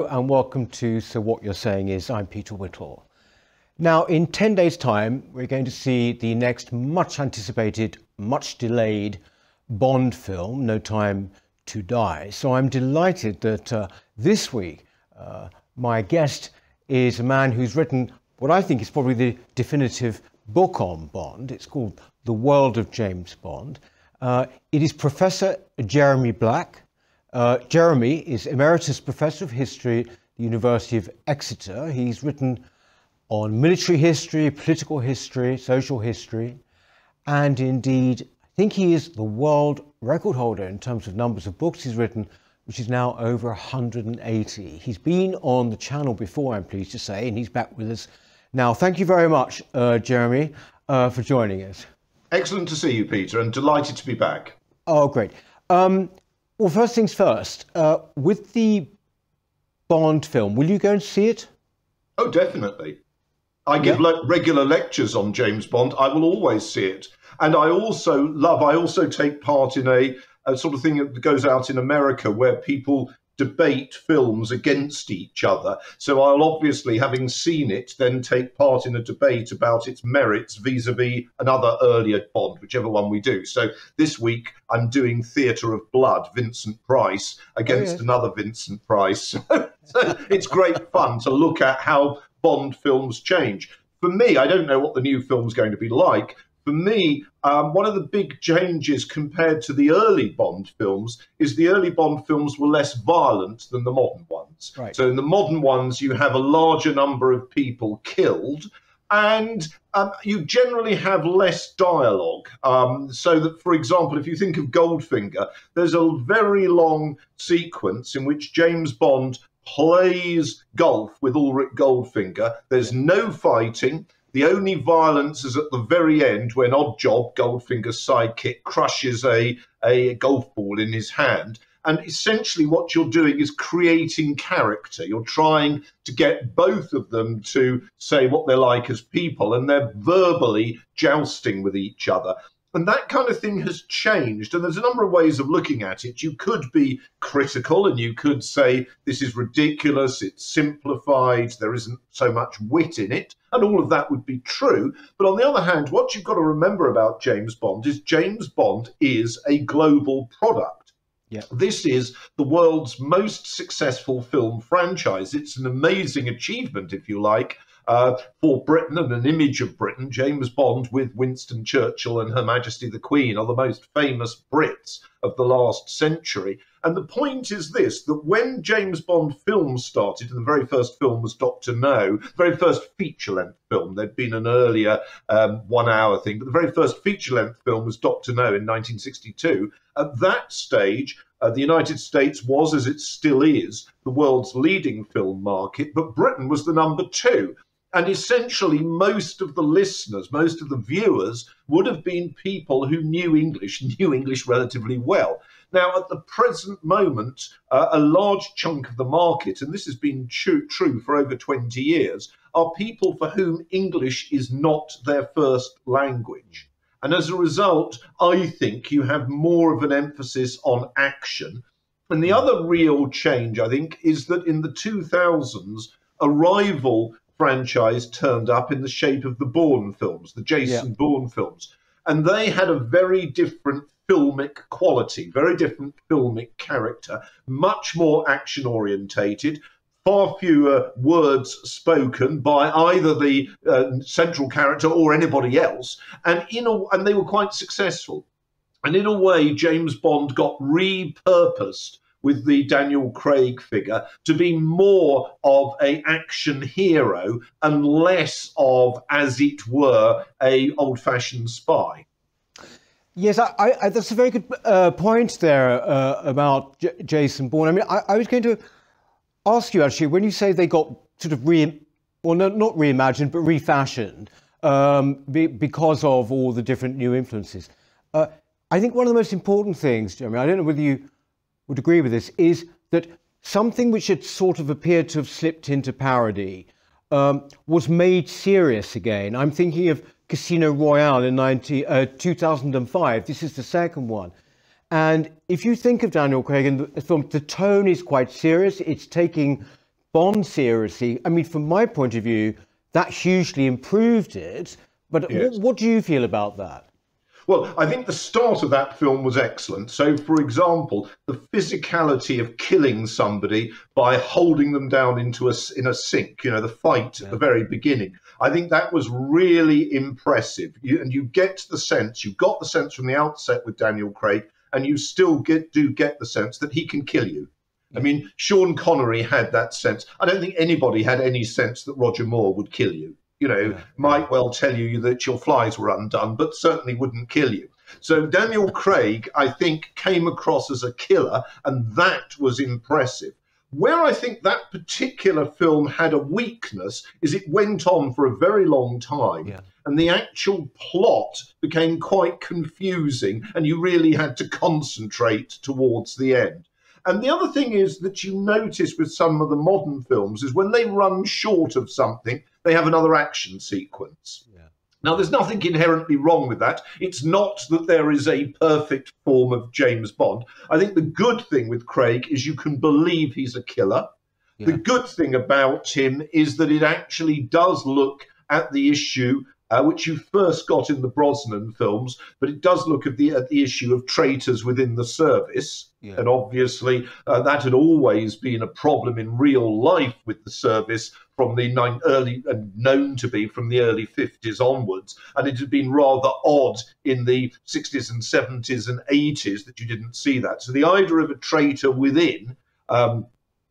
Hello and welcome to So What You're Saying Is. I'm Peter Whittle. Now, in 10 days' time, we're going to see the next much anticipated, much delayed Bond film, No Time to Die. So I'm delighted that uh, this week uh, my guest is a man who's written what I think is probably the definitive book on Bond. It's called The World of James Bond. Uh, it is Professor Jeremy Black. Uh, Jeremy is Emeritus Professor of History at the University of Exeter. He's written on military history, political history, social history, and indeed, I think he is the world record holder in terms of numbers of books he's written, which is now over 180. He's been on the channel before, I'm pleased to say, and he's back with us now. Thank you very much, uh, Jeremy, uh, for joining us. Excellent to see you, Peter, and delighted to be back. Oh, great. Um, well, first things first, uh, with the Bond film, will you go and see it? Oh, definitely. I give yeah. le- regular lectures on James Bond. I will always see it. And I also love, I also take part in a, a sort of thing that goes out in America where people debate films against each other. So I'll obviously, having seen it, then take part in a debate about its merits vis a vis another earlier Bond, whichever one we do. So this week I'm doing Theatre of Blood, Vincent Price, against oh, yeah. another Vincent Price. so it's great fun to look at how Bond films change. For me, I don't know what the new film's going to be like, for me, um, one of the big changes compared to the early Bond films is the early Bond films were less violent than the modern ones. Right. So in the modern ones, you have a larger number of people killed. And um, you generally have less dialogue. Um, so that, for example, if you think of Goldfinger, there's a very long sequence in which James Bond plays golf with Auric Goldfinger. There's no fighting. The only violence is at the very end when Oddjob, Goldfinger's sidekick, crushes a, a golf ball in his hand. And essentially, what you're doing is creating character. You're trying to get both of them to say what they're like as people, and they're verbally jousting with each other. And that kind of thing has changed. And there's a number of ways of looking at it. You could be critical and you could say, this is ridiculous, it's simplified, there isn't so much wit in it. And all of that would be true. But on the other hand, what you've got to remember about James Bond is James Bond is a global product. Yeah. This is the world's most successful film franchise. It's an amazing achievement, if you like, uh, for Britain and an image of Britain. James Bond with Winston Churchill and Her Majesty the Queen are the most famous Brits of the last century. And the point is this that when James Bond films started, and the very first film was Doctor No, the very first feature length film, there'd been an earlier um, one hour thing, but the very first feature length film was Doctor No in 1962. At that stage, uh, the United States was, as it still is, the world's leading film market, but Britain was the number two. And essentially, most of the listeners, most of the viewers would have been people who knew English, knew English relatively well. Now, at the present moment, uh, a large chunk of the market, and this has been true, true for over 20 years, are people for whom English is not their first language. And as a result, I think you have more of an emphasis on action. And the other real change, I think, is that in the 2000s, a rival franchise turned up in the shape of the Bourne films, the Jason yeah. Bourne films. And they had a very different filmic quality, very different filmic character, much more action orientated, far fewer words spoken by either the uh, central character or anybody else, and in a, and they were quite successful. And in a way, James Bond got repurposed with the Daniel Craig figure to be more of a action hero and less of, as it were, a old-fashioned spy. Yes, I, I, that's a very good uh, point there uh, about J- Jason Bourne. I mean, I, I, was going to ask you actually when you say they got sort of re, well, no, not reimagined, but refashioned um, be, because of all the different new influences. Uh, I think one of the most important things, Jeremy, I don't know whether you would agree with this, is that something which had sort of appeared to have slipped into parody um, was made serious again. I'm thinking of Casino Royale in 90, uh, 2005. This is the second one. And if you think of Daniel Craig and the film, the tone is quite serious. It's taking Bond seriously. I mean, from my point of view, that hugely improved it. But yes. what, what do you feel about that? Well, I think the start of that film was excellent. So, for example, the physicality of killing somebody by holding them down into a in a sink, you know, the fight yeah. at the very beginning. I think that was really impressive. You, and you get the sense, you got the sense from the outset with Daniel Craig, and you still get do get the sense that he can kill you. I mean, Sean Connery had that sense. I don't think anybody had any sense that Roger Moore would kill you you know, yeah. might well tell you that your flies were undone, but certainly wouldn't kill you. So Daniel Craig, I think, came across as a killer, and that was impressive. Where I think that particular film had a weakness is it went on for a very long time. Yeah. And the actual plot became quite confusing, and you really had to concentrate towards the end. And the other thing is that you notice with some of the modern films is when they run short of something, they have another action sequence. Yeah. Now, there's nothing inherently wrong with that. It's not that there is a perfect form of James Bond. I think the good thing with Craig is you can believe he's a killer. Yeah. The good thing about him is that it actually does look at the issue uh, which you first got in the Brosnan films, but it does look at the at the issue of traitors within the service, yeah. and obviously uh, that had always been a problem in real life with the service from the nine, early and known to be from the early 50s onwards, and it had been rather odd in the 60s and 70s and 80s that you didn't see that. So the idea of a traitor within, um,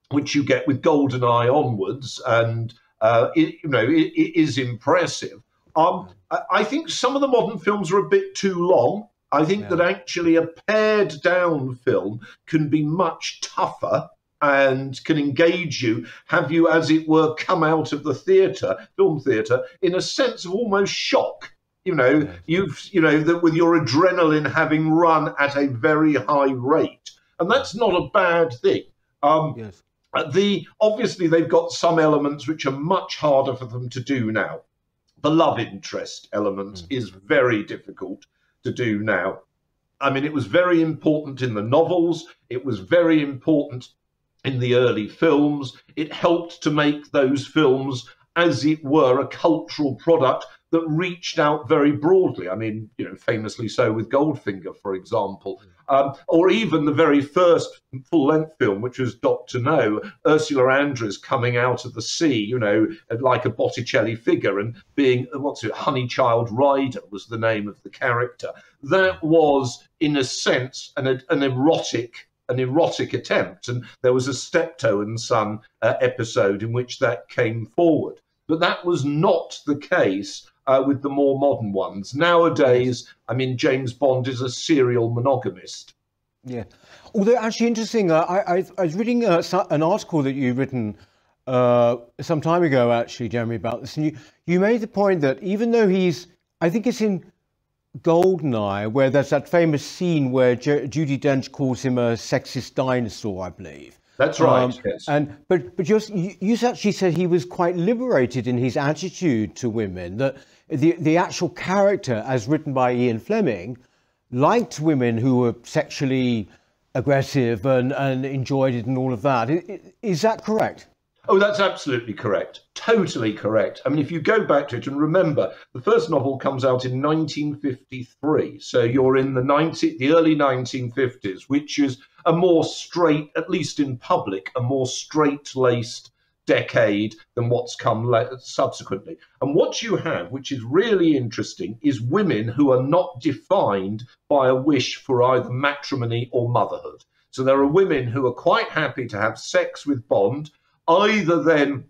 which you get with Goldeneye onwards, and uh, it, you know, it, it is impressive. Um, I think some of the modern films are a bit too long. I think yeah. that actually a pared down film can be much tougher and can engage you, have you, as it were, come out of the theatre, film theatre, in a sense of almost shock. You know, yeah. you've, you know, that with your adrenaline having run at a very high rate, and that's not a bad thing. Um, yes. The obviously they've got some elements which are much harder for them to do now the love interest element mm. is very difficult to do now. I mean, it was very important in the novels, it was very important in the early films. It helped to make those films, as it were, a cultural product that reached out very broadly. I mean, you know, famously so with Goldfinger, for example, um, or even the very first full-length film, which was Doctor No, Ursula Andress coming out of the sea, you know, like a Botticelli figure, and being what's it, Honeychile Rider was the name of the character. That was, in a sense, an, an erotic an erotic attempt, and there was a Steptoe and Son uh, episode in which that came forward. But that was not the case uh, with the more modern ones. Nowadays, I mean, James Bond is a serial monogamist. Yeah. Although, actually, interesting, uh, I, I, I, was reading uh, an article that you've written uh, some time ago, actually, Jeremy, about this. And you, you made the point that even though he's, I think it's in Goldeneye, where there's that famous scene where J- Judi Dench calls him a sexist dinosaur, I believe. That's right. Um, yes. And but but you you actually said he was quite liberated in his attitude to women. That the, the actual character, as written by Ian Fleming, liked women who were sexually aggressive and, and enjoyed it and all of that. Is that correct? Oh, that's absolutely correct. Totally correct. I mean, if you go back to it and remember, the first novel comes out in 1953. So you're in the 90, the early 1950s, which is a more straight, at least in public, a more straight-laced decade than what's come subsequently. And what you have, which is really interesting, is women who are not defined by a wish for either matrimony or motherhood. So there are women who are quite happy to have sex with Bond, either then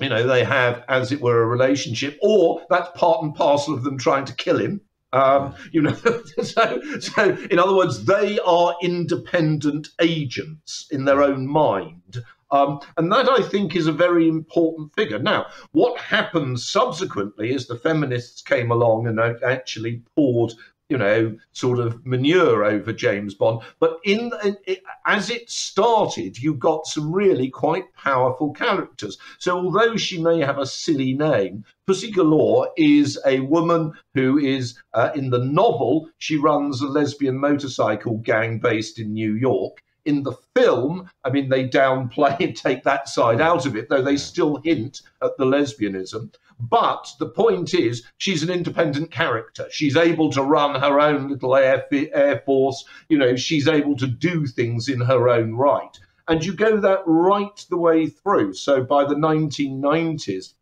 you know they have as it were a relationship or that's part and parcel of them trying to kill him um, you know so, so in other words they are independent agents in their own mind um, and that, I think, is a very important figure. Now, what happened subsequently is the feminists came along and actually poured you know, sort of manure over James Bond. But in, it, as it started, you got some really quite powerful characters. So although she may have a silly name, Pussy Galore is a woman who is uh, in the novel. She runs a lesbian motorcycle gang based in New York. In the film, I mean, they downplay and take that side out of it, though they still hint at the lesbianism. But the point is, she's an independent character. She's able to run her own little air, air force. You know, she's able to do things in her own right. And you go that right the way through. So by the 1990s,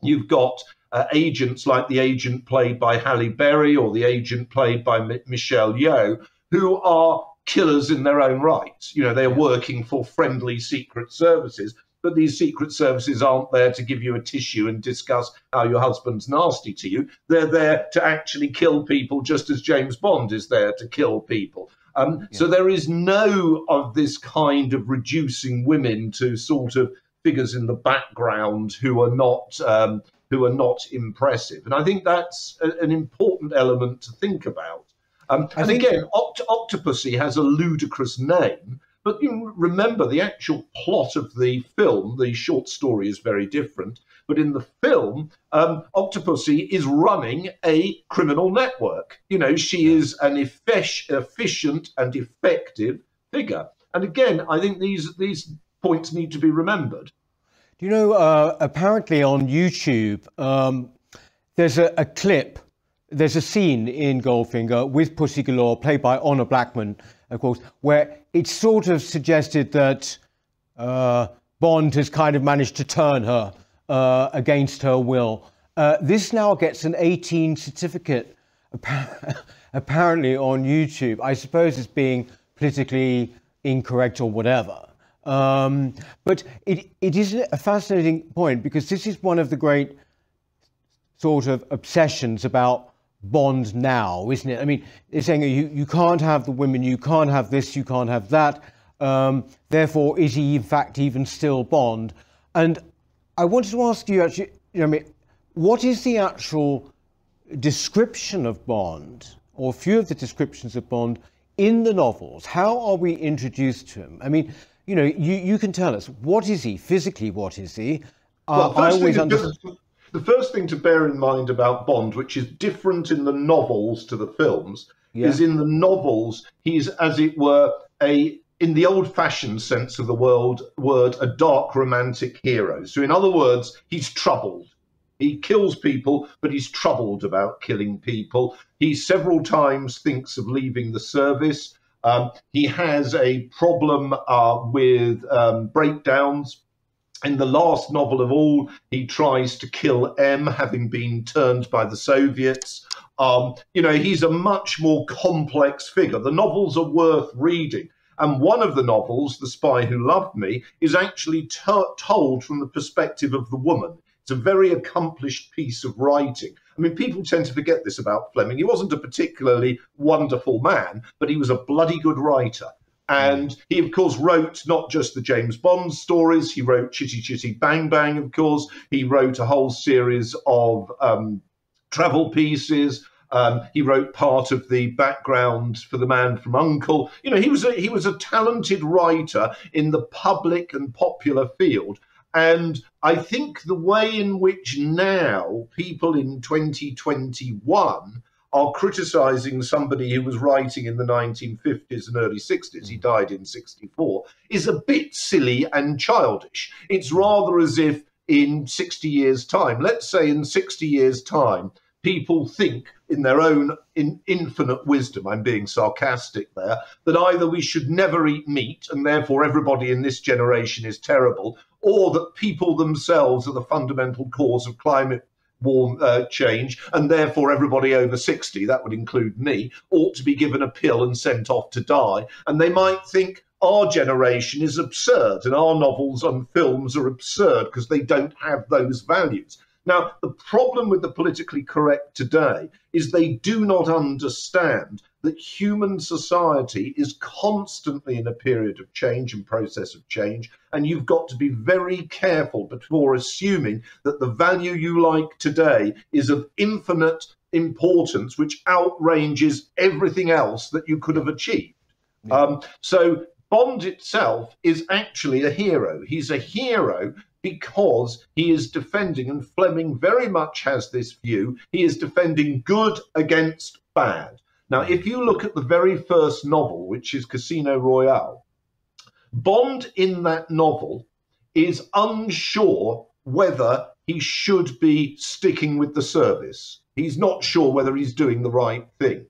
you've got uh, agents like the agent played by Halle Berry or the agent played by M- Michelle Yeoh, who are killers in their own right. You know, they're working for friendly secret services but these secret services aren't there to give you a tissue and discuss how your husband's nasty to you. They're there to actually kill people, just as James Bond is there to kill people. Um, yeah. So there is no of this kind of reducing women to sort of figures in the background who are not um, who are not impressive, and I think that's a, an important element to think about. Um, and again, Oct- Octopussy has a ludicrous name, but you remember the actual plot of the film, the short story is very different. But in the film, um, Octopussy is running a criminal network. You know, she is an efficient and effective figure. And again, I think these these points need to be remembered. Do you know? Uh, apparently on YouTube, um, there's a, a, clip. There's a scene in Goldfinger with Pussy Galore, played by Honor Blackman, of course, where it sort of suggested that uh, Bond has kind of managed to turn her uh, against her will. Uh, this now gets an 18 certificate, apparently on YouTube. I suppose it's being politically incorrect or whatever. Um, but it, it is a fascinating point because this is one of the great sort of obsessions about Bond now, isn't it? I mean, it's saying you, you can't have the women, you can't have this, you can't have that. Um, therefore, is he in fact even still Bond? And I wanted to ask you actually, you know, I mean, what is the actual description of Bond, or a few of the descriptions of Bond in the novels? How are we introduced to him? I mean, you know, you, you can tell us what is he physically? What is he? Uh, well, I always understand the first thing to bear in mind about Bond, which is different in the novels to the films, yeah. is in the novels he's, as it were, a in the old-fashioned sense of the world word, a dark romantic hero. So, in other words, he's troubled. He kills people, but he's troubled about killing people. He several times thinks of leaving the service. Um, he has a problem uh, with um, breakdowns in the last novel of all, he tries to kill M, having been turned by the Soviets. Um, you know, he's a much more complex figure. The novels are worth reading. And one of the novels, The Spy Who Loved Me, is actually told from the perspective of the woman. It's a very accomplished piece of writing. I mean, people tend to forget this about Fleming. He wasn't a particularly wonderful man, but he was a bloody good writer. And he, of course, wrote not just the James Bond stories, he wrote Chitty Chitty Bang Bang, of course. He wrote a whole series of um, travel pieces. Um, he wrote part of the background for the man from Uncle. You know, he was a, he was a talented writer in the public and popular field. And I think the way in which now people in 2021 are criticizing somebody who was writing in the 1950s and early 60s, he mm. died in 64, is a bit silly and childish. It's rather as if in 60 years' time, let's say in 60 years' time, people think in their own in infinite wisdom, I'm being sarcastic there, that either we should never eat meat and therefore everybody in this generation is terrible, or that people themselves are the fundamental cause of climate warm uh, change, and therefore everybody over 60, that would include me, ought to be given a pill and sent off to die. And they might think our generation is absurd and our novels and films are absurd because they don't have those values. Now, the problem with the politically correct today is they do not understand that human society is constantly in a period of change and process of change. And you've got to be very careful before assuming that the value you like today is of infinite importance, which outranges everything else that you could have achieved. Yeah. Um, so Bond itself is actually a hero. He's a hero because he is defending, and Fleming very much has this view, he is defending good against bad. Now, if you look at the very first novel, which is Casino Royale, Bond in that novel is unsure whether he should be sticking with the service. He's not sure whether he's doing the right thing.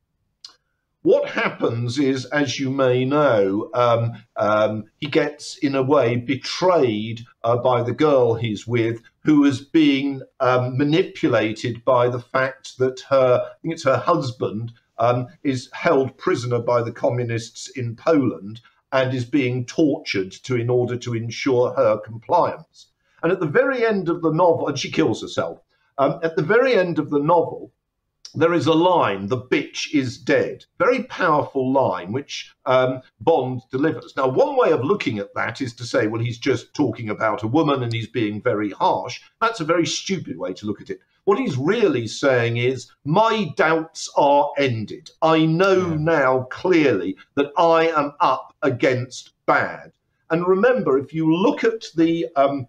What happens is, as you may know, um, um, he gets, in a way, betrayed uh, by the girl he's with, who is being um, manipulated by the fact that her, I think it's her husband, um, is held prisoner by the communists in Poland and is being tortured to in order to ensure her compliance. And at the very end of the novel, and she kills herself. Um, at the very end of the novel, there is a line, the bitch is dead. Very powerful line, which um, Bond delivers. Now, one way of looking at that is to say, well, he's just talking about a woman and he's being very harsh. That's a very stupid way to look at it. What he's really saying is, my doubts are ended. I know yeah. now clearly that I am up against bad. And remember, if you look at the um,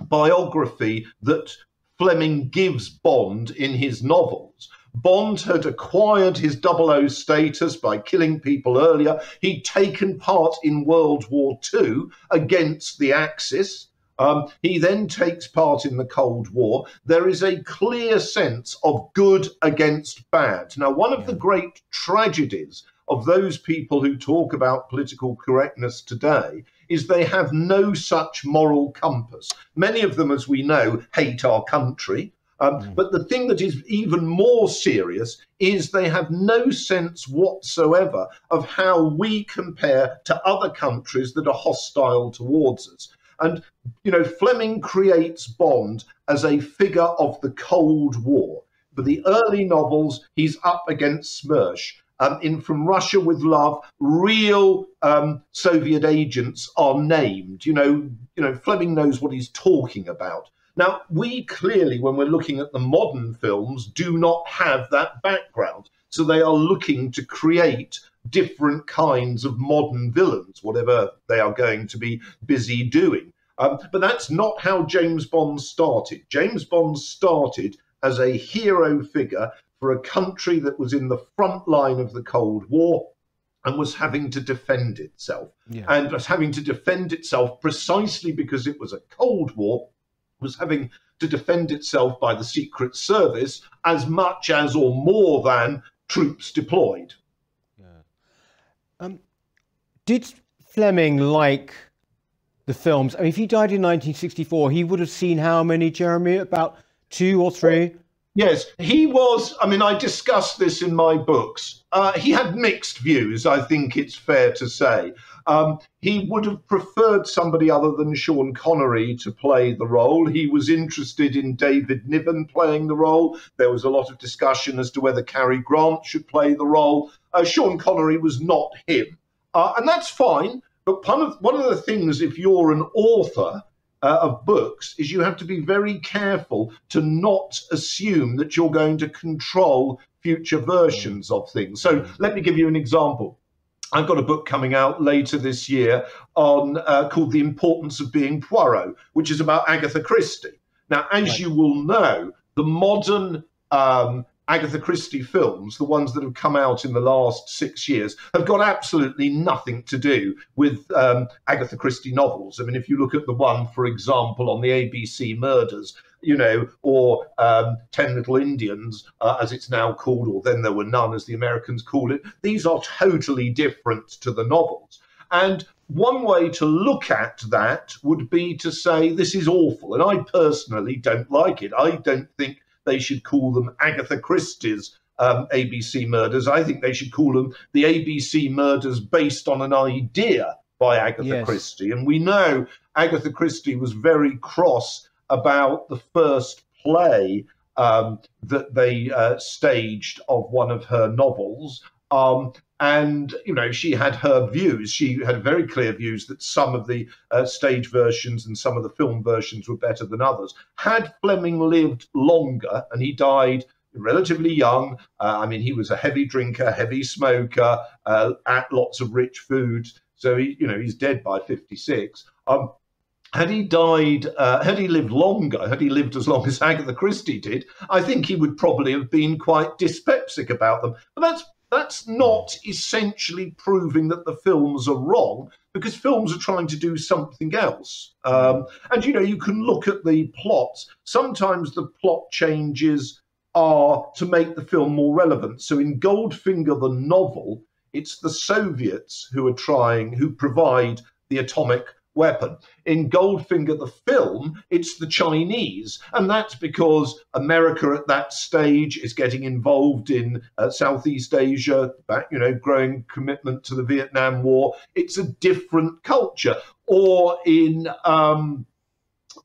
biography that Fleming gives Bond in his novels, Bond had acquired his 00 status by killing people earlier. He'd taken part in World War II against the Axis. Um, he then takes part in the Cold War. There is a clear sense of good against bad. Now, one of yeah. the great tragedies of those people who talk about political correctness today is they have no such moral compass. Many of them, as we know, hate our country. Um, mm. But the thing that is even more serious is they have no sense whatsoever of how we compare to other countries that are hostile towards us. And, you know, Fleming creates Bond as a figure of the Cold War. For the early novels, he's up against Smersh. Um, in From Russia with Love, real um, Soviet agents are named. You know, you know, Fleming knows what he's talking about. Now, we clearly, when we're looking at the modern films, do not have that background. So they are looking to create different kinds of modern villains, whatever they are going to be busy doing. Um, but that's not how James Bond started. James Bond started as a hero figure for a country that was in the front line of the Cold War and was having to defend itself. Yeah. And was having to defend itself precisely because it was a Cold War was having to defend itself by the Secret Service as much as or more than troops deployed. Yeah. Um, did Fleming like the films? I mean, if he died in 1964, he would have seen how many, Jeremy? About two or three? Yes, he was. I mean, I discussed this in my books. Uh, he had mixed views, I think it's fair to say. Um, he would have preferred somebody other than Sean Connery to play the role. He was interested in David Niven playing the role. There was a lot of discussion as to whether Cary Grant should play the role. Uh, Sean Connery was not him. Uh, and that's fine. But one of, one of the things, if you're an author, uh, of books is you have to be very careful to not assume that you're going to control future versions of things. So let me give you an example. I've got a book coming out later this year on uh, called The Importance of Being Poirot, which is about Agatha Christie. Now, as right. you will know, the modern um, Agatha Christie films, the ones that have come out in the last six years, have got absolutely nothing to do with um, Agatha Christie novels. I mean, if you look at the one, for example, on the ABC murders, you know, or um, Ten Little Indians, uh, as it's now called, or Then There Were None, as the Americans call it. These are totally different to the novels. And one way to look at that would be to say, this is awful. And I personally don't like it. I don't think they should call them Agatha Christie's um, ABC murders. I think they should call them the ABC murders based on an idea by Agatha yes. Christie. And we know Agatha Christie was very cross about the first play um, that they uh, staged of one of her novels. Um, and you know she had her views. She had very clear views that some of the uh, stage versions and some of the film versions were better than others. Had fleming lived longer and he died relatively young uh, i mean he was a heavy drinker heavy smoker uh, ate lots of rich foods so he you know he's dead by 56 um, had he died, uh, had he lived longer, had he lived as long as Agatha Christie did, I think he would probably have been quite dyspeptic about them. But that's that's not essentially proving that the films are wrong because films are trying to do something else. Um, and you know, you can look at the plots. Sometimes the plot changes are to make the film more relevant. So in Goldfinger, the novel, it's the Soviets who are trying, who provide the atomic weapon. In Goldfinger, the film, it's the Chinese. And that's because America at that stage is getting involved in uh, Southeast Asia, you know, growing commitment to the Vietnam War. It's a different culture. Or in, um,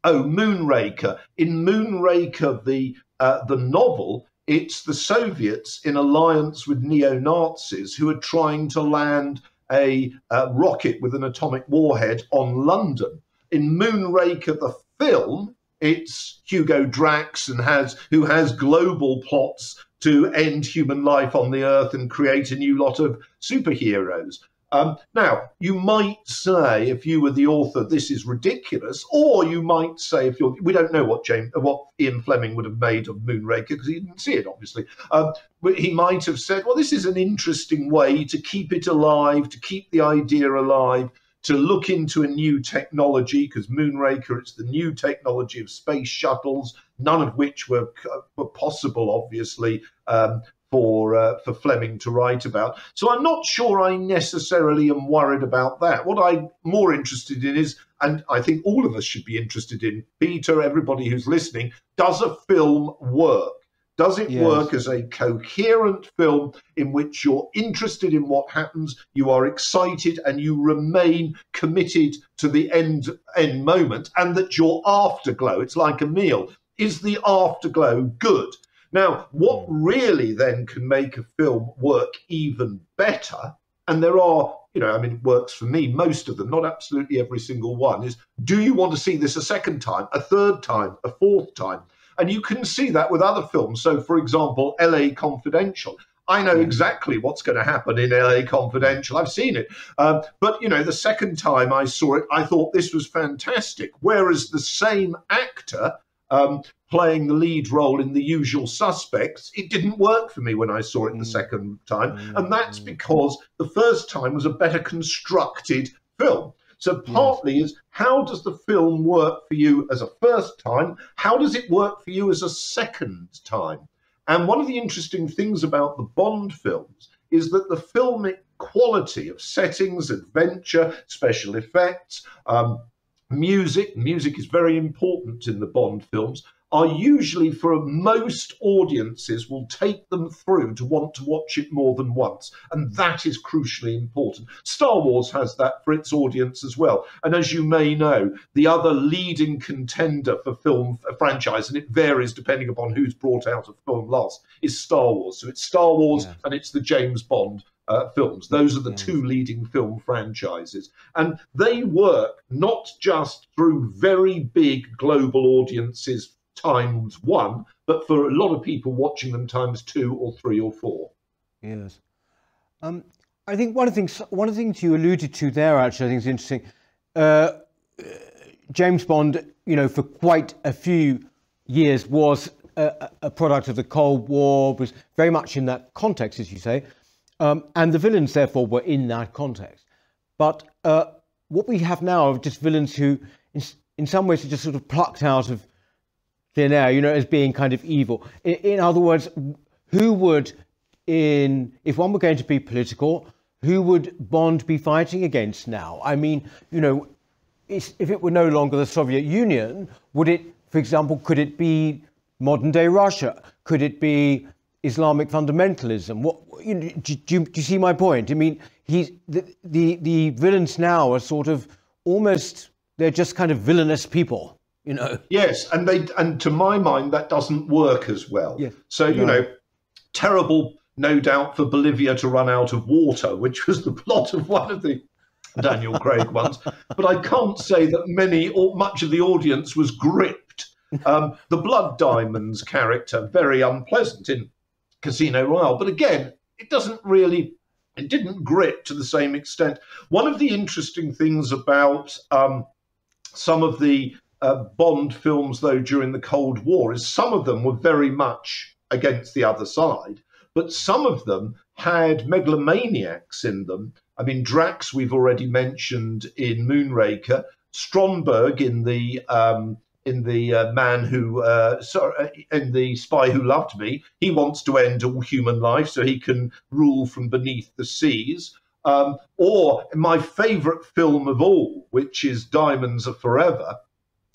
oh, Moonraker. In Moonraker, the, uh, the novel, it's the Soviets in alliance with neo Nazis who are trying to land a uh, rocket with an atomic warhead on London. In Moonraker, the film, it's Hugo Drax and has who has global plots to end human life on the Earth and create a new lot of superheroes. Um, now, you might say, if you were the author, this is ridiculous, or you might say, if you're, we don't know what James, what Ian Fleming would have made of Moonraker because he didn't see it, obviously. Um, but he might have said, well, this is an interesting way to keep it alive, to keep the idea alive, to look into a new technology because Moonraker, it's the new technology of space shuttles, none of which were, were possible, obviously, um, for uh, for Fleming to write about. So I'm not sure I necessarily am worried about that. What I'm more interested in is, and I think all of us should be interested in, Peter, everybody who's listening, does a film work? Does it yes. work as a coherent film in which you're interested in what happens, you are excited, and you remain committed to the end end moment, and that your afterglow, it's like a meal, is the afterglow good? Now, what hmm. really then can make a film work even better, and there are, you know, I mean, it works for me, most of them, not absolutely every single one, is do you want to see this a second time, a third time, a fourth time? And you can see that with other films. So, for example, LA Confidential. I know hmm. exactly what's going to happen in LA Confidential. I've seen it. Um, but, you know, the second time I saw it, I thought this was fantastic. Whereas the same actor um, playing the lead role in The Usual Suspects, it didn't work for me when I saw it the mm. second time. And that's mm. because the first time was a better constructed film. So partly yes. is how does the film work for you as a first time? How does it work for you as a second time? And one of the interesting things about the Bond films is that the filmic quality of settings, adventure, special effects, um, music, music is very important in the Bond films, are usually for most audiences will take them through to want to watch it more than once. And that is crucially important. Star Wars has that for its audience as well. And as you may know, the other leading contender for film a franchise, and it varies depending upon who's brought out a film last, is Star Wars. So it's Star Wars yeah. and it's the James Bond uh, films. Those are the yes. two leading film franchises. And they work not just through very big global audiences times one, but for a lot of people watching them times two or three or four. Yes. Um, I think one of the things one of the things you alluded to there actually I think is interesting. Uh, James Bond, you know, for quite a few years was a, a, product of the Cold War, was very much in that context, as you say. Um, and the villains, therefore, were in that context. But uh, what we have now are just villains who, in, in, some ways, are just sort of plucked out of thin air, you know, as being kind of evil. In, in other words, who would, in if one were going to be political, who would Bond be fighting against now? I mean, you know, if it were no longer the Soviet Union, would it, for example, could it be modern day Russia? Could it be Islamic fundamentalism. What you know, do, do, do, you see my point? I mean, he's the, the the villains now are sort of almost they're just kind of villainous people. you know. Yes, and they and to my mind that doesn't work as well. Yes. So you No. know, terrible, no doubt, for Bolivia to run out of water, which was the plot of one of the Daniel Craig ones. But I can't say that many or much of the audience was gripped. Um, the Blood Diamonds character very unpleasant in Casino Royale, but again, it doesn't really. It didn't grip to the same extent. One of the interesting things about um, some of the uh, Bond films, though, during the Cold War, is some of them were very much against the other side, but some of them had megalomaniacs in them. I mean, Drax, we've already mentioned in Moonraker, Stromberg in the um, in the uh, man who uh, sorry, in the spy who loved me. He wants to end all human life so he can rule from beneath the seas. Um, or my favourite film of all, which is Diamonds Are Forever,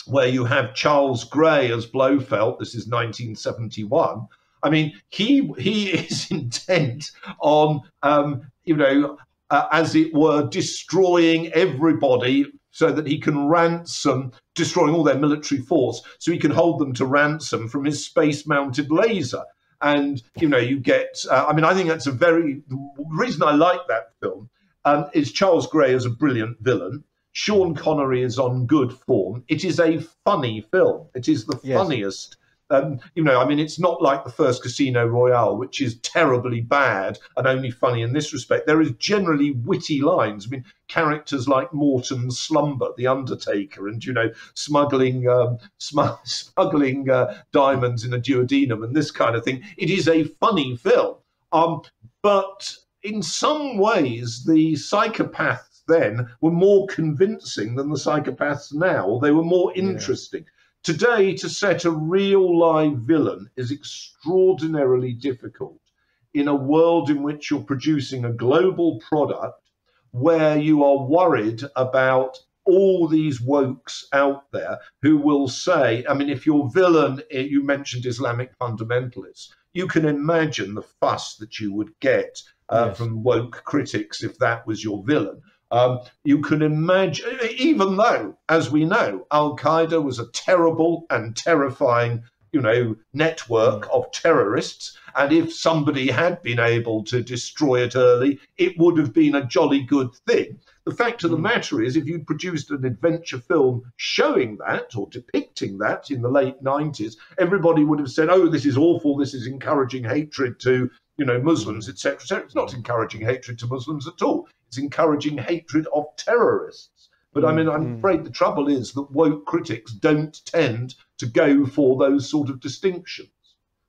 where you have Charles Gray as Blofeld. This is 1971. I mean, he he is intent on, um, you know, uh, as it were, destroying everybody so that he can ransom, destroying all their military force, so he can hold them to ransom from his space-mounted laser. And you know, you get. Uh, I mean, I think that's a very. The reason I like that film um, is Charles Gray is a brilliant villain. Sean Connery is on good form. It is a funny film. It is the Yes. funniest. Um, you know, I mean, it's not like the first Casino Royale, which is terribly bad and only funny in this respect. There is generally witty lines. I mean, characters like Morton Slumber, the Undertaker, and you know, smuggling um, sm- smuggling uh, diamonds in a duodenum and this kind of thing. It is a funny film, um, but in some ways, the psychopaths then were more convincing than the psychopaths now, or they were more Yeah. Today, to set a real live villain is extraordinarily difficult in a world in which you're producing a global product where you are worried about all these wokes out there who will say, I mean, if your villain, eh, you mentioned Islamic fundamentalists, you can imagine the fuss that you would get uh, Yes. from woke critics if that was your villain. Um, you can imagine, even though, as we know, Al Qaeda was a terrible and terrifying, you know, network of terrorists, and if somebody had been able to destroy it early, it would have been a jolly good thing. The fact of the Mm. matter is, if you'd produced an adventure film showing that or depicting that in the late 90s, everybody would have said, oh, this is awful, this is encouraging hatred to, you know, Muslims, etc., etc. It's not encouraging hatred to Muslims at all. It's encouraging hatred of terrorists. But I mean, I'm Mm. afraid the trouble is that woke critics don't tend to go for those sort of distinctions.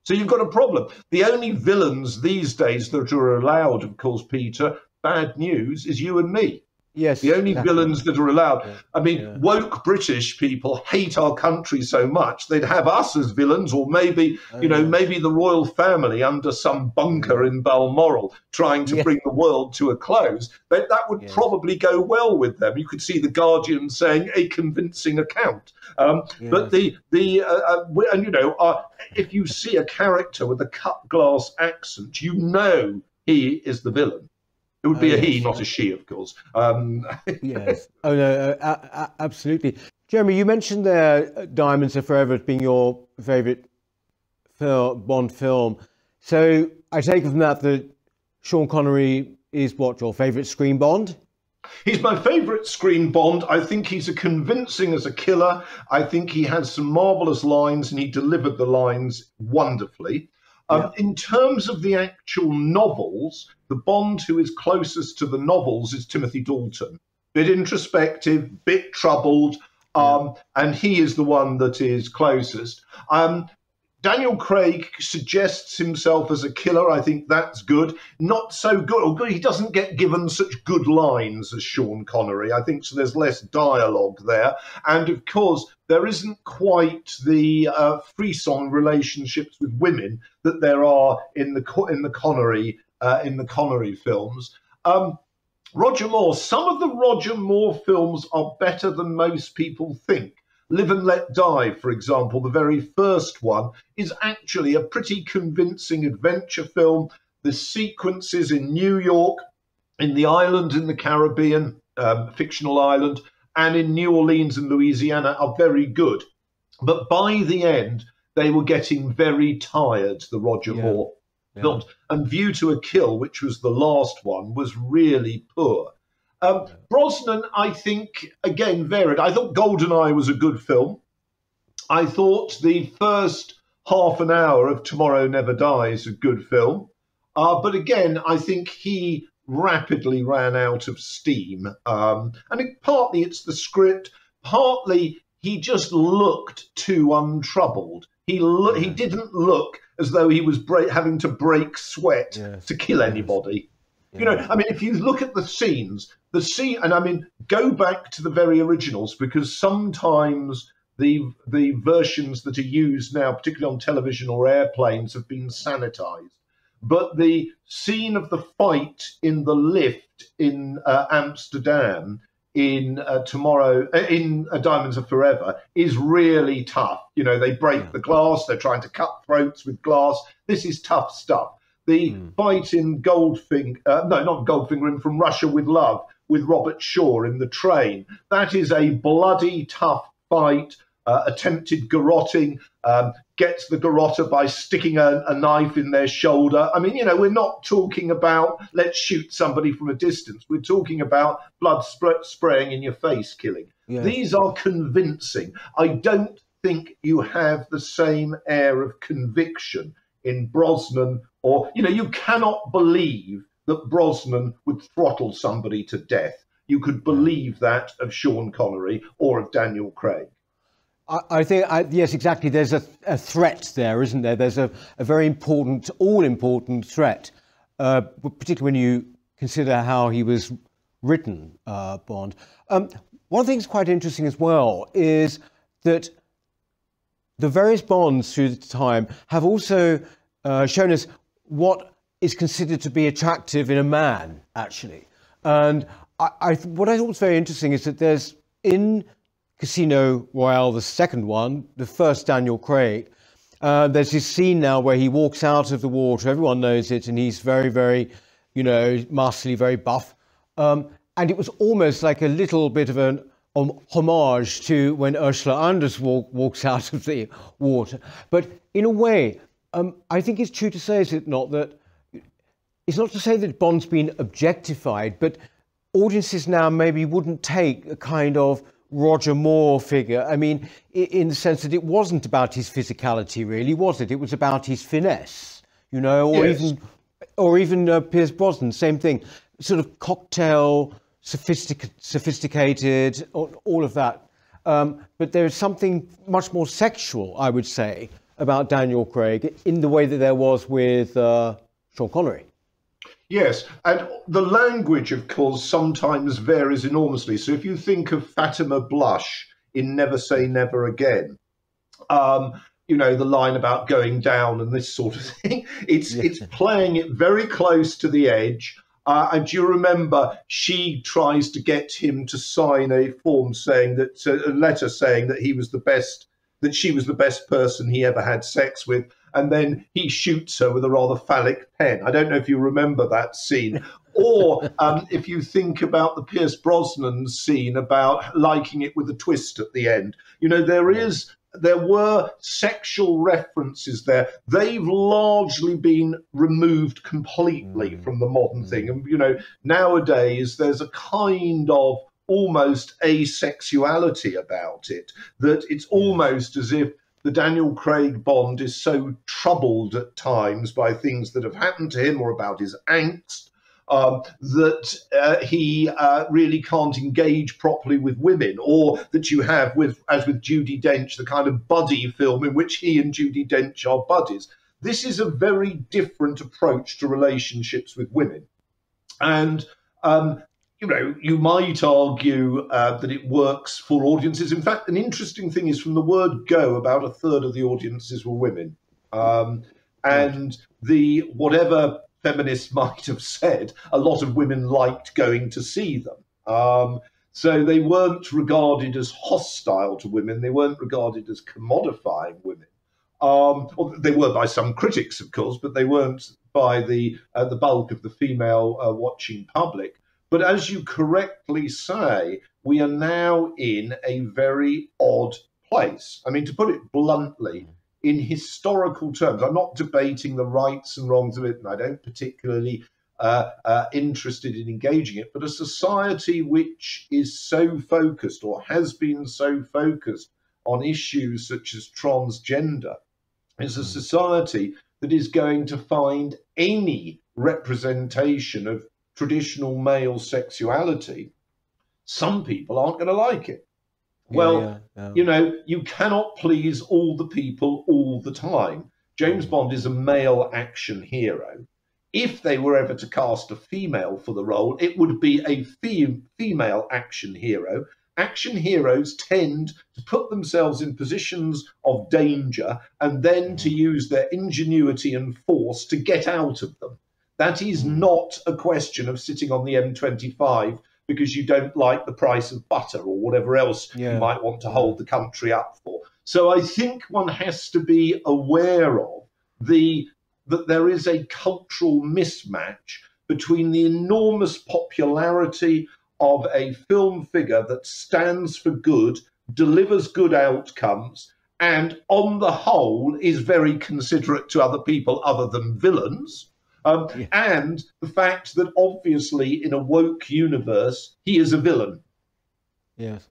So you've got a problem. The only villains these days that are allowed, of course, Peter, bad news, is you and me. Yes. The only exactly. villains that are allowed. Yeah, I mean, yeah. woke British people hate our country so much they'd have us as villains, or maybe you know, Oh, yeah. maybe the royal family under some bunker in Balmoral trying to bring the world to a close. That that would probably go well with them. You could see the Guardian saying a convincing account. Um, But the the uh, uh, and you know, uh, if you see a character with a cut glass accent, you know he is the villain. It would be Oh, a he, yes. not a she, of course. Um, yes. Oh no, uh, absolutely. Jeremy, you mentioned there uh, Diamonds Are Forever as being your favourite Bond film. So I take from that that Sean Connery is what your favourite screen Bond. He's my favourite screen Bond. I think he's a convincing as a killer. I think he has some marvellous lines and he delivered the lines wonderfully. Um, In terms of the actual novels, the Bond who is closest to the novels is Timothy Dalton. Bit introspective, bit troubled, um, and he is the one that is closest. Um, Daniel Craig suggests himself as a killer. I think that's good. Not so good. Good. He doesn't get given such good lines as Sean Connery. I think so. There's less dialogue there, and of course there isn't quite the uh, frisson relationships with women that there are in the in the Connery uh, in the Connery films. Um, Roger Moore. Some of the Roger Moore films are better than most people think. Live and Let Die, for example, the very first one, is actually a pretty convincing adventure film. The sequences in New York, in the island in the Caribbean, um, fictional island, and in New Orleans and Louisiana are very good. But by the end, they were getting very tired, the Roger yeah. Moore yeah. And View to a Kill, which was the last one, was really poor. Um, Brosnan, I think, again, varied. I thought Goldeneye was a good film. I thought the first half an hour of Tomorrow Never Dies a good film. Uh, but again, I think he rapidly ran out of steam. Um, and it, partly it's the script, partly he just looked too untroubled. He lo- he didn't look as though he was break- having to break sweat yes. to kill anybody. You know, I mean, if you look at the scenes, the scene, and I mean, go back to the very originals because sometimes the the versions that are used now, particularly on television or airplanes, have been sanitized. But the scene of the fight in the lift in uh, Amsterdam in uh, tomorrow uh, in uh, Diamonds Are Forever is really tough. You know, they break yeah. the glass, they're trying to cut throats with glass. This is tough stuff. The mm. fight in Goldfinger, uh, no, not Goldfinger, in From Russia with Love with Robert Shaw in the train. That is a bloody tough fight uh, attempted garroting, um, gets the garrotter by sticking a, a, knife in their shoulder. I mean, you know, we're not talking about let's shoot somebody from a distance. We're talking about blood sp- spraying in your face killing. Yeah. These are convincing. I don't think you have the same air of conviction in Brosnan, or, you know, you cannot believe that Brosnan would throttle somebody to death. You could believe that of Sean Connery or of Daniel Craig. I, I think, I, yes, exactly. There's a, a, threat there, isn't there? There's a, a very important, all important threat, uh, particularly when you consider how he was written, uh, Bond. Um, one thing that's quite interesting as well is that the various Bonds through the time have also uh, shown us what is considered to be attractive in a man, actually. And I, I, what I thought was very interesting is that there's in Casino Royale, the second one, the first Daniel Craig. Uh, there's this scene now where he walks out of the water. Everyone knows it, and he's very, very, you know, masterly, very buff. Um, and it was almost like a little bit of an um, homage to when Ursula Andress walk, walks out of the water. But in a way, um, I think it's true to say, is it not, that it's not to say that Bond's been objectified, but audiences now maybe wouldn't take a kind of Roger Moore figure. I mean, in the sense that it wasn't about his physicality, really, was it? It was about his finesse, you know, or yes. even, or even uh, Pierce Brosnan, same thing, sort of cocktail, sophistic- sophisticated, all, of that. Um, but there is something much more sexual, I would say, about Daniel Craig in the way that there was with uh, Sean Connery. Yes, and the language, of course, sometimes varies enormously. So if you think of Fatima Blush in Never Say Never Again, um, you know the line about going down and this sort of thing. It's yeah. it's playing it very close to the edge. Uh, and do you remember she tries to get him to sign a form saying that a letter saying that he was the best, that she was the best person he ever had sex with, and then he shoots her with a rather phallic pen. I don't know if you remember that scene. or um, if you think about the Pierce Brosnan scene about liking it with a twist at the end, you know, there is there were sexual references there. They've largely been removed completely mm. from the modern mm. thing. And, you know, nowadays there's a kind of almost asexuality about it that it's almost as if the Daniel Craig Bond is so troubled at times by things that have happened to him or about his angst um, that uh, he uh, really can't engage properly with women, or that you have with, as with Judi Dench, the kind of buddy film in which he and Judi Dench are buddies. This is a very different approach to relationships with women, and um, you know, you might argue uh, that it works for audiences. In fact, an interesting thing is from the word go, about a third of the audiences were women. Um, and the whatever feminists might have said, a lot of women liked going to see them. Um, so they weren't regarded as hostile to women, they weren't regarded as commodifying women. Um, they were by some critics, of course, but they weren't by the uh, the bulk of the female uh, watching public. But as you correctly say, we are now in a very odd place. I mean, to put it bluntly, in historical terms, I'm not debating the rights and wrongs of it, and I don't particularly uh, uh, interested in engaging it, but a society which is so focused or has been so focused on issues such as transgender is a hmm. society that is going to find any representation of traditional male sexuality. Some people aren't going to like it. Well, yeah, yeah, yeah. you know, you cannot please all the people all the time. James hmm. Bond is a male action hero if they were ever to cast a female for the role, it would be a fem- female action hero. Action heroes tend to put themselves in positions of danger and then to use their ingenuity and force to get out of them. That is hmm. not a question of sitting on the M25 because you don't like the price of butter or whatever else yeah. you might want to hold the country up for. So I think one has to be aware of the that there is a cultural mismatch between the enormous popularity of a film figure that stands for good, delivers good outcomes, and on the whole is very considerate to other people other than villains. Um, yeah. And the fact that obviously in a woke universe, he is a villain. Yes.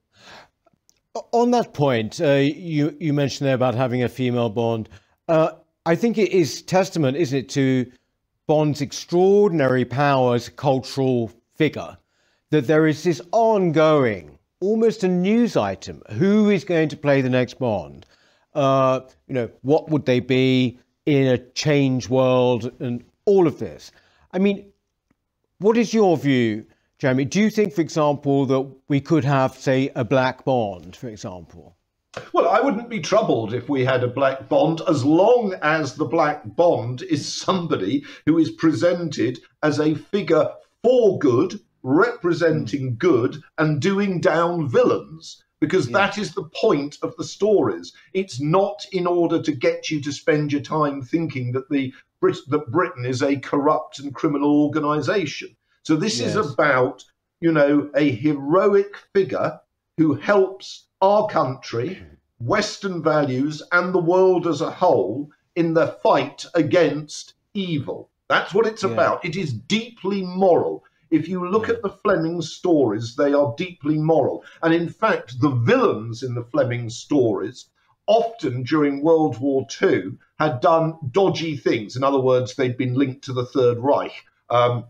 On that point, uh, you, you mentioned there about having a female Bond. Uh, I think it is testament, isn't it, to Bond's extraordinary power as a cultural figure that there is this ongoing, almost a news item. Who is going to play the next Bond? Uh, you know, what would they be in a change world and all of this? I mean, what is your view, Jeremy? Do you think, for example, that we could have, say, a black Bond, for example? Well, I wouldn't be troubled if we had a black bond as long as the black bond is somebody who is presented as a figure for good, representing good, and doing down villains. Because yeah. that is the point of the stories. It's not in order to get you to spend your time thinking that the Brit- that Britain is a corrupt and criminal organisation. So this yes. is about, you know, a heroic figure who helps our country, Western values, and the world as a whole in the fight against evil. That's what it's yeah. about. It is deeply moral. If you look yeah. at the Fleming stories, they are deeply moral. And in fact, the villains in the Fleming stories often during World War II had done dodgy things. In other words, they'd been linked to the Third Reich. Um,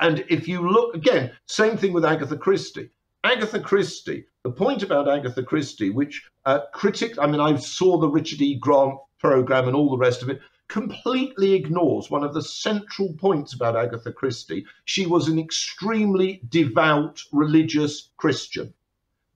and if you look again, same thing with Agatha Christie. Agatha Christie, the point about Agatha Christie, which uh, critics, I mean, I saw the Richard E. Grant program and all the rest of it, completely ignores one of the central points about Agatha Christie. She was an extremely devout religious Christian.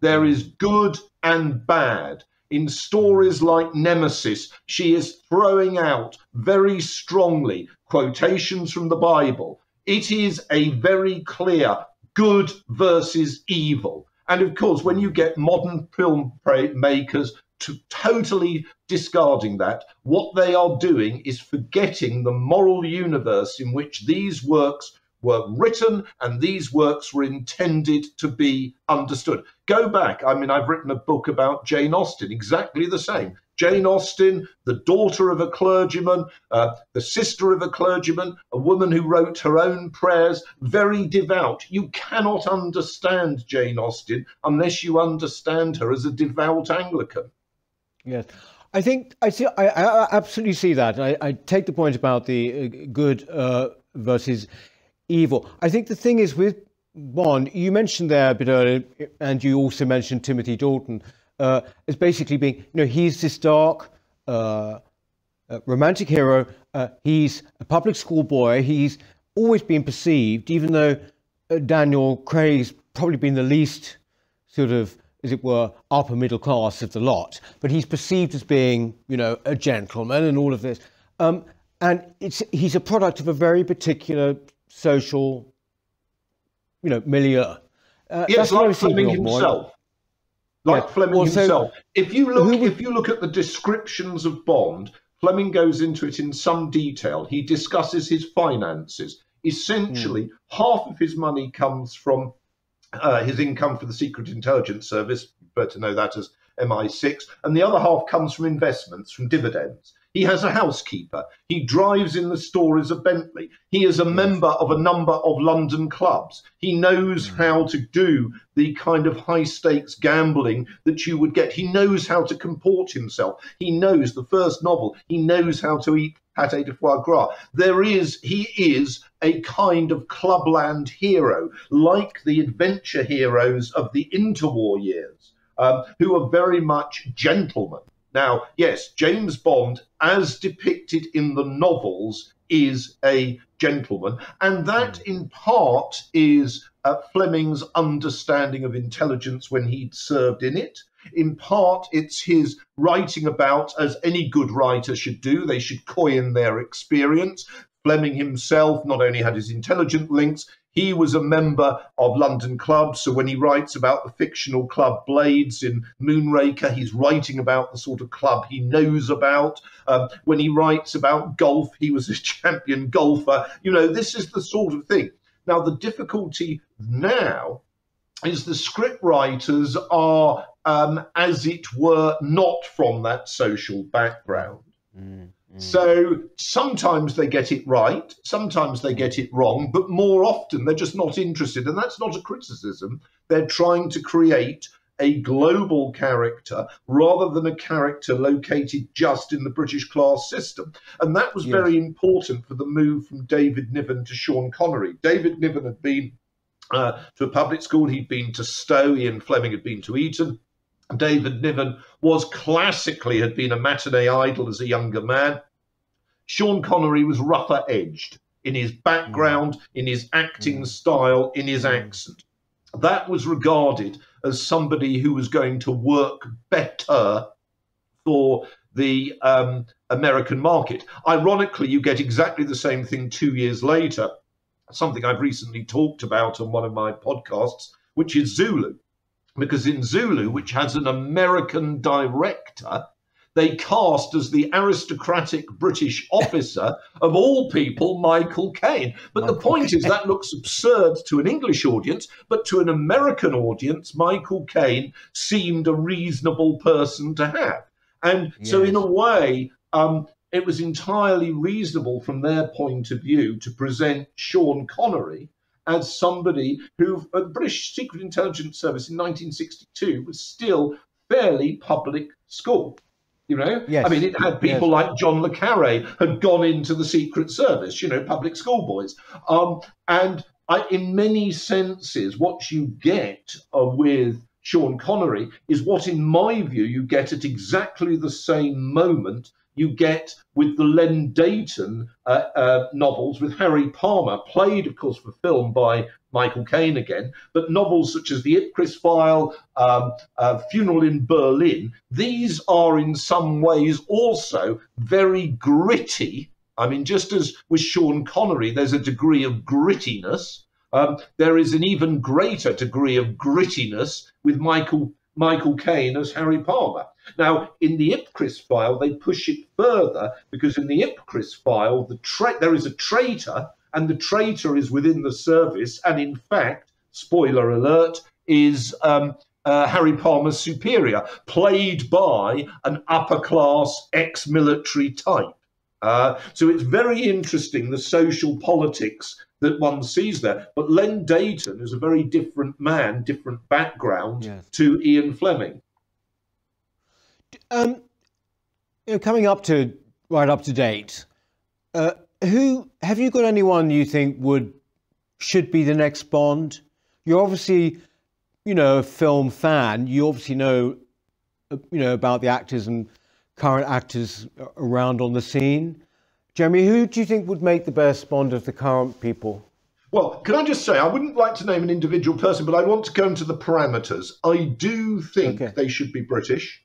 There is good and bad. In stories like Nemesis, she is throwing out very strongly quotations from the Bible. It is a very clear good versus evil. And of course, when you get modern film makers to totally discarding that, what they are doing is forgetting the moral universe in which these works were written and these works were intended to be understood. Go back. I mean, I've written a book about Jane Austen, exactly the same. Jane Austen, the daughter of a clergyman, uh, the sister of a clergyman, a woman who wrote her own prayers, very devout. You cannot understand Jane Austen unless you understand her as a devout Anglican. Yes. I think I see. I, I absolutely see that. I, I, take the point about the uh, good uh, versus evil. I think the thing is with Bond, you mentioned there a bit earlier, and you also mentioned Timothy Dalton uh, as basically being, you know, he's this dark, uh, uh, romantic hero. Uh, he's a public school boy. He's always been perceived, even though uh, Daniel Craig's probably been the least sort of, as it were, upper middle class of the lot. But he's perceived as being, you know, a gentleman and all of this. Um, and he's a product of a very particular social, you know, milieu. Uh, yes, like Fleming himself like yeah. Fleming well, himself. So if you look, would... if you look at the descriptions of Bond, Fleming goes into it in some detail. He discusses his finances. Essentially, mm. half of his money comes from uh, his income for the Secret Intelligence Service. but Better know that as MI6, and the other half comes from investments, from dividends. He has a housekeeper. He drives in the stories of Bentley. He is a member of a number of London clubs. He knows mm. how to do the kind of high stakes gambling that you would get. He knows how to comport himself. He knows the first novel. He knows how to eat pate de foie gras. There is, he is a kind of clubland hero, like the adventure heroes of the interwar years, um, who are very much gentlemen. Now, yes, James Bond, as depicted in the novels, is a gentleman, and that hmm. in part is uh, Fleming's understanding of intelligence when he'd served in it. In part, it's his writing about, as any good writer should do, they should coin their experience. Fleming himself not only had his intelligent links, he was a member of London clubs. So when he writes about the fictional club Blades in Moonraker, he's writing about the sort of club he knows about. Um, when he writes about golf, he was a champion golfer. You know, this is the sort of thing. Now, the difficulty now is the script writers are, um, as it were, not from that social background. Mm. Mm. So sometimes they get it right, sometimes they get it wrong, but more often they're just not interested. And that's not a criticism. They're trying to create a global character rather than a character located just in the British class system. And that was yes. very important for the move from David Niven to Sean Connery. David Niven had been uh, to a public school, he'd been to Stowe, Ian Fleming had been to Eton. David Niven was classically had been a matinee idol as a younger man. Sean Connery was rougher edged in his background, in his acting mm. style, in his mm. accent. That was regarded as somebody who was going to work better for the um, American market. Ironically, you get exactly the same thing two years later, something I've recently talked about on one of my podcasts, which is Zulu because in Zulu, which has an American director, they cast as the aristocratic British officer of all people Michael Caine. But Michael the point Caine. is that looks absurd to an English audience, but to an American audience, Michael Caine seemed a reasonable person to have. And yes. so, in a way, um, it was entirely reasonable from their point of view to present Sean Connery as somebody who, the British Secret Intelligence Service in 1962 was still fairly public school. You know, yes. I mean, it had people yes. like John le Carre had gone into the Secret Service, you know, public schoolboys. Um, and I, in many senses, what you get uh, with Sean Connery is what, in my view, you get at exactly the same moment you get with the Len Deighton uh, uh, novels with Harry Palmer, played, of course, for film by Michael Caine again, but novels such as The Ipcress File, um, uh, Funeral in Berlin, these are in some ways also very gritty. I mean, just as with Sean Connery, there's a degree of grittiness. Um, there is an even greater degree of grittiness with Michael Michael Caine as Harry Palmer. Now, in the Ipcress file, they push it further because in the Ipcress file, the there is a traitor, and the traitor is within the service, and in fact, spoiler alert, is um, uh, Harry Palmer's superior, played by an upper class ex military type. Uh, so it's very interesting the social politics that one sees there. But Len Deighton is a very different man, different background yes. to Ian Fleming. Um, you know, coming up to right up to date, uh, who have you got anyone you think would should be the next Bond? You're obviously, you know, a film fan. You obviously know, uh, you know, about the actors and current actors around on the scene. Jeremy, who do you think would make the best Bond of the current people? Well, can I just say, I wouldn't like to name an individual person, but I want to go into the parameters. I do think okay. they should be British.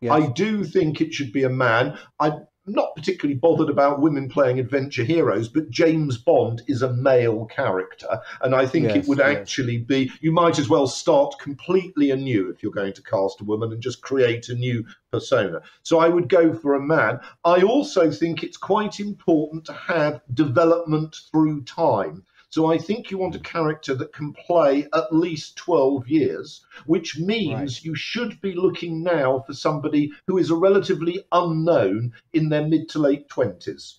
Yes. I do think it should be a man. I'm not particularly bothered about women playing adventure heroes, but James Bond is a male character. And I think yes, it would yes. actually be, you might as well start completely anew if you're going to cast a woman and just create a new persona. So I would go for a man. I also think it's quite important to have development through time. So I think you want a character that can play at least 12 years, which means right. you should be looking now for somebody who is a relatively unknown in their mid to late 20s.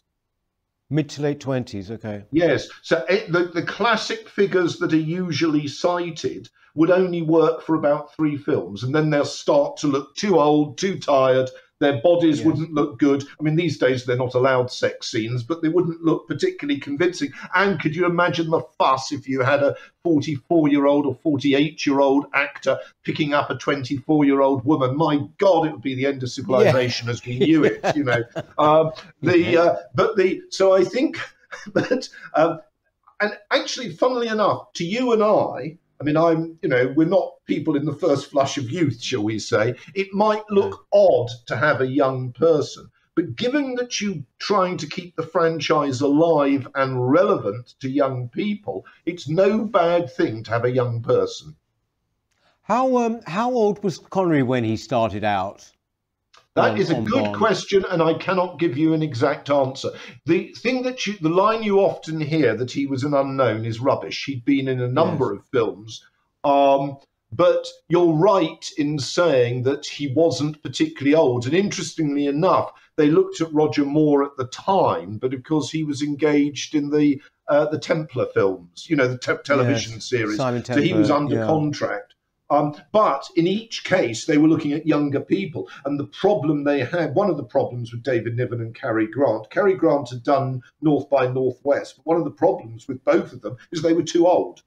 Mid to late 20s, okay. Yes. So it, eh, the, the classic figures that are usually cited would only work for about three films, and then they'll start to look too old, too tired, their bodies yes. wouldn't look good. I mean, these days they're not allowed sex scenes, but they wouldn't look particularly convincing. And could you imagine the fuss if you had a 44 year old or 48 year old actor picking up a 24 year old woman? My God, it would be the end of civilization yeah. as we knew it, you know. Um, the uh, But the, so I think that, um, and actually, funnily enough, to you and I, I mean, I'm, you know, we're not people in the first flush of youth, shall we say. It might look odd to have a young person, but given that you're trying to keep the franchise alive and relevant to young people, it's no bad thing to have a young person. How um, how old was Connery when he started out? That is a good Bond. question, and I cannot give you an exact answer. The thing that you, the line you often hear that he was an unknown is rubbish. He'd been in a number yes. of films, um, but you're right in saying that he wasn't particularly old. And interestingly enough, they looked at Roger Moore at the time, but of course he was engaged in the uh, the Templar films, you know, the te- television yes. series. Simon so he was under yeah. contract. Um, but in each case, they were looking at younger people. And the problem they had, one of the problems with David Niven and Cary Grant, Cary Grant had done North by Northwest, but one of the problems with both of them is they were too old.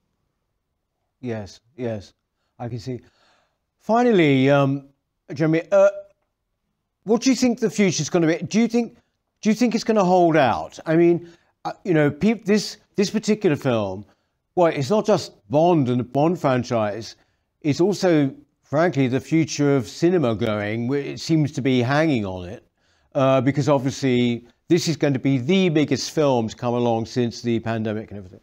Yes, yes, I can see. Finally, um, Jeremy, uh, what do you think the future is going to be? Do you think do you think it's going to hold out? I mean, uh, you know, this this particular film, well, it's not just Bond and the Bond franchise it's also, frankly, the future of cinema going. It seems to be hanging on it uh, because obviously this is going to be the biggest film to come along since the pandemic and everything.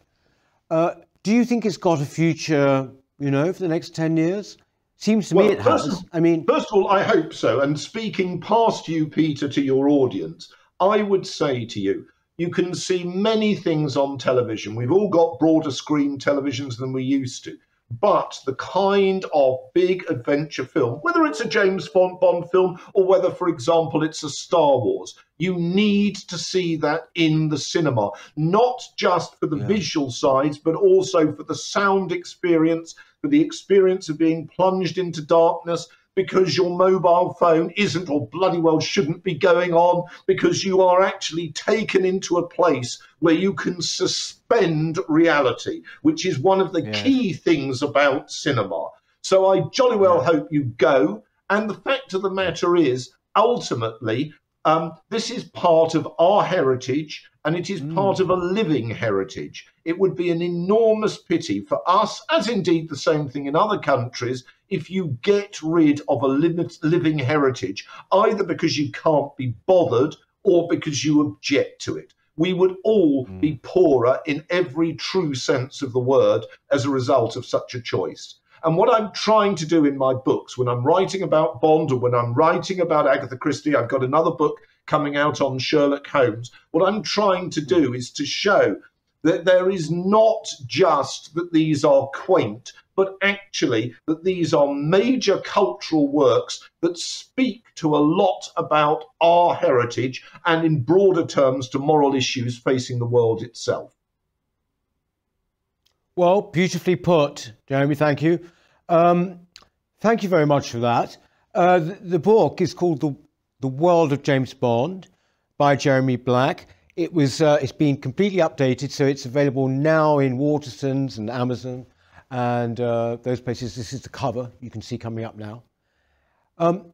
Uh, do you think it's got a future, you know, for the next 10 years? Seems to well, me it has. Of, I mean, first of all, I hope so. And speaking past you, Peter, to your audience, I would say to you, you can see many things on television. We've all got broader screen televisions than we used to. But the kind of big adventure film, whether it's a James Bond film or whether, for example, it's a Star Wars, you need to see that in the cinema, not just for the yeah. visual sides, but also for the sound experience, for the experience of being plunged into darkness, because your mobile phone isn't or bloody well shouldn't be going on because you are actually taken into a place where you can suspend reality, which is one of the yeah. key things about cinema. So I jolly well yeah. hope you go. And the fact of the matter is, ultimately, um, this is part of our heritage and it is mm. part of a living heritage. It would be an enormous pity for us, as indeed the same thing in other countries, if you get rid of a living heritage, either because you can't be bothered or because you object to it. We would all mm. be poorer in every true sense of the word as a result of such a choice. And what I'm trying to do in my books, when I'm writing about Bond or when I'm writing about Agatha Christie, I've got another book coming out on Sherlock Holmes. What I'm trying to do is to show that there is not just that these are quaint, but actually that these are major cultural works that speak to a lot about our heritage and, in broader terms, to moral issues facing the world itself. Well, beautifully put, Jeremy. Thank you. Um, thank you very much for that. Uh, the, the, book is called the, the World of James Bond by Jeremy Black. It was uh, it's been completely updated, so it's available now in Waterstones and Amazon and uh, those places. This is the cover you can see coming up now. Um,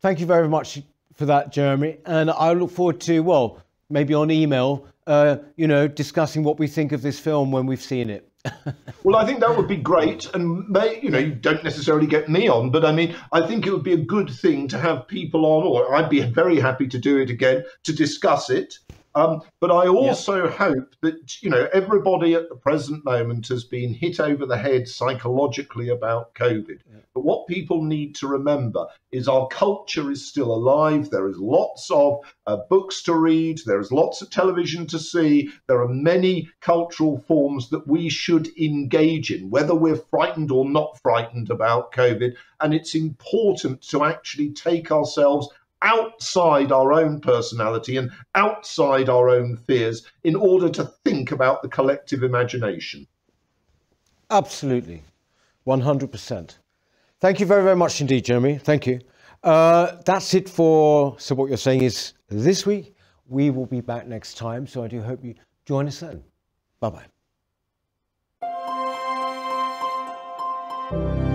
thank you very much for that, Jeremy, and I look forward to well maybe on email, uh, you know, discussing what we think of this film when we've seen it. well, I think that would be great, and may, you know, you don't necessarily get me on, but I mean, I think it would be a good thing to have people on, or I'd be very happy to do it again to discuss it. Um, but I also yep. hope that you know everybody at the present moment has been hit over the head psychologically about COVID. Yep. But what people need to remember is our culture is still alive. There is lots of uh, books to read. There is lots of television to see. There are many cultural forms that we should engage in, whether we're frightened or not frightened about COVID. And it's important to actually take ourselves outside our own personality and outside our own fears in order to think about the collective imagination. Absolutely. 100%. Thank you very, very much indeed, Jeremy. Thank you. Uh, that's it for So What You're Saying is this week. We will be back next time, so I do hope you join us then. Bye bye.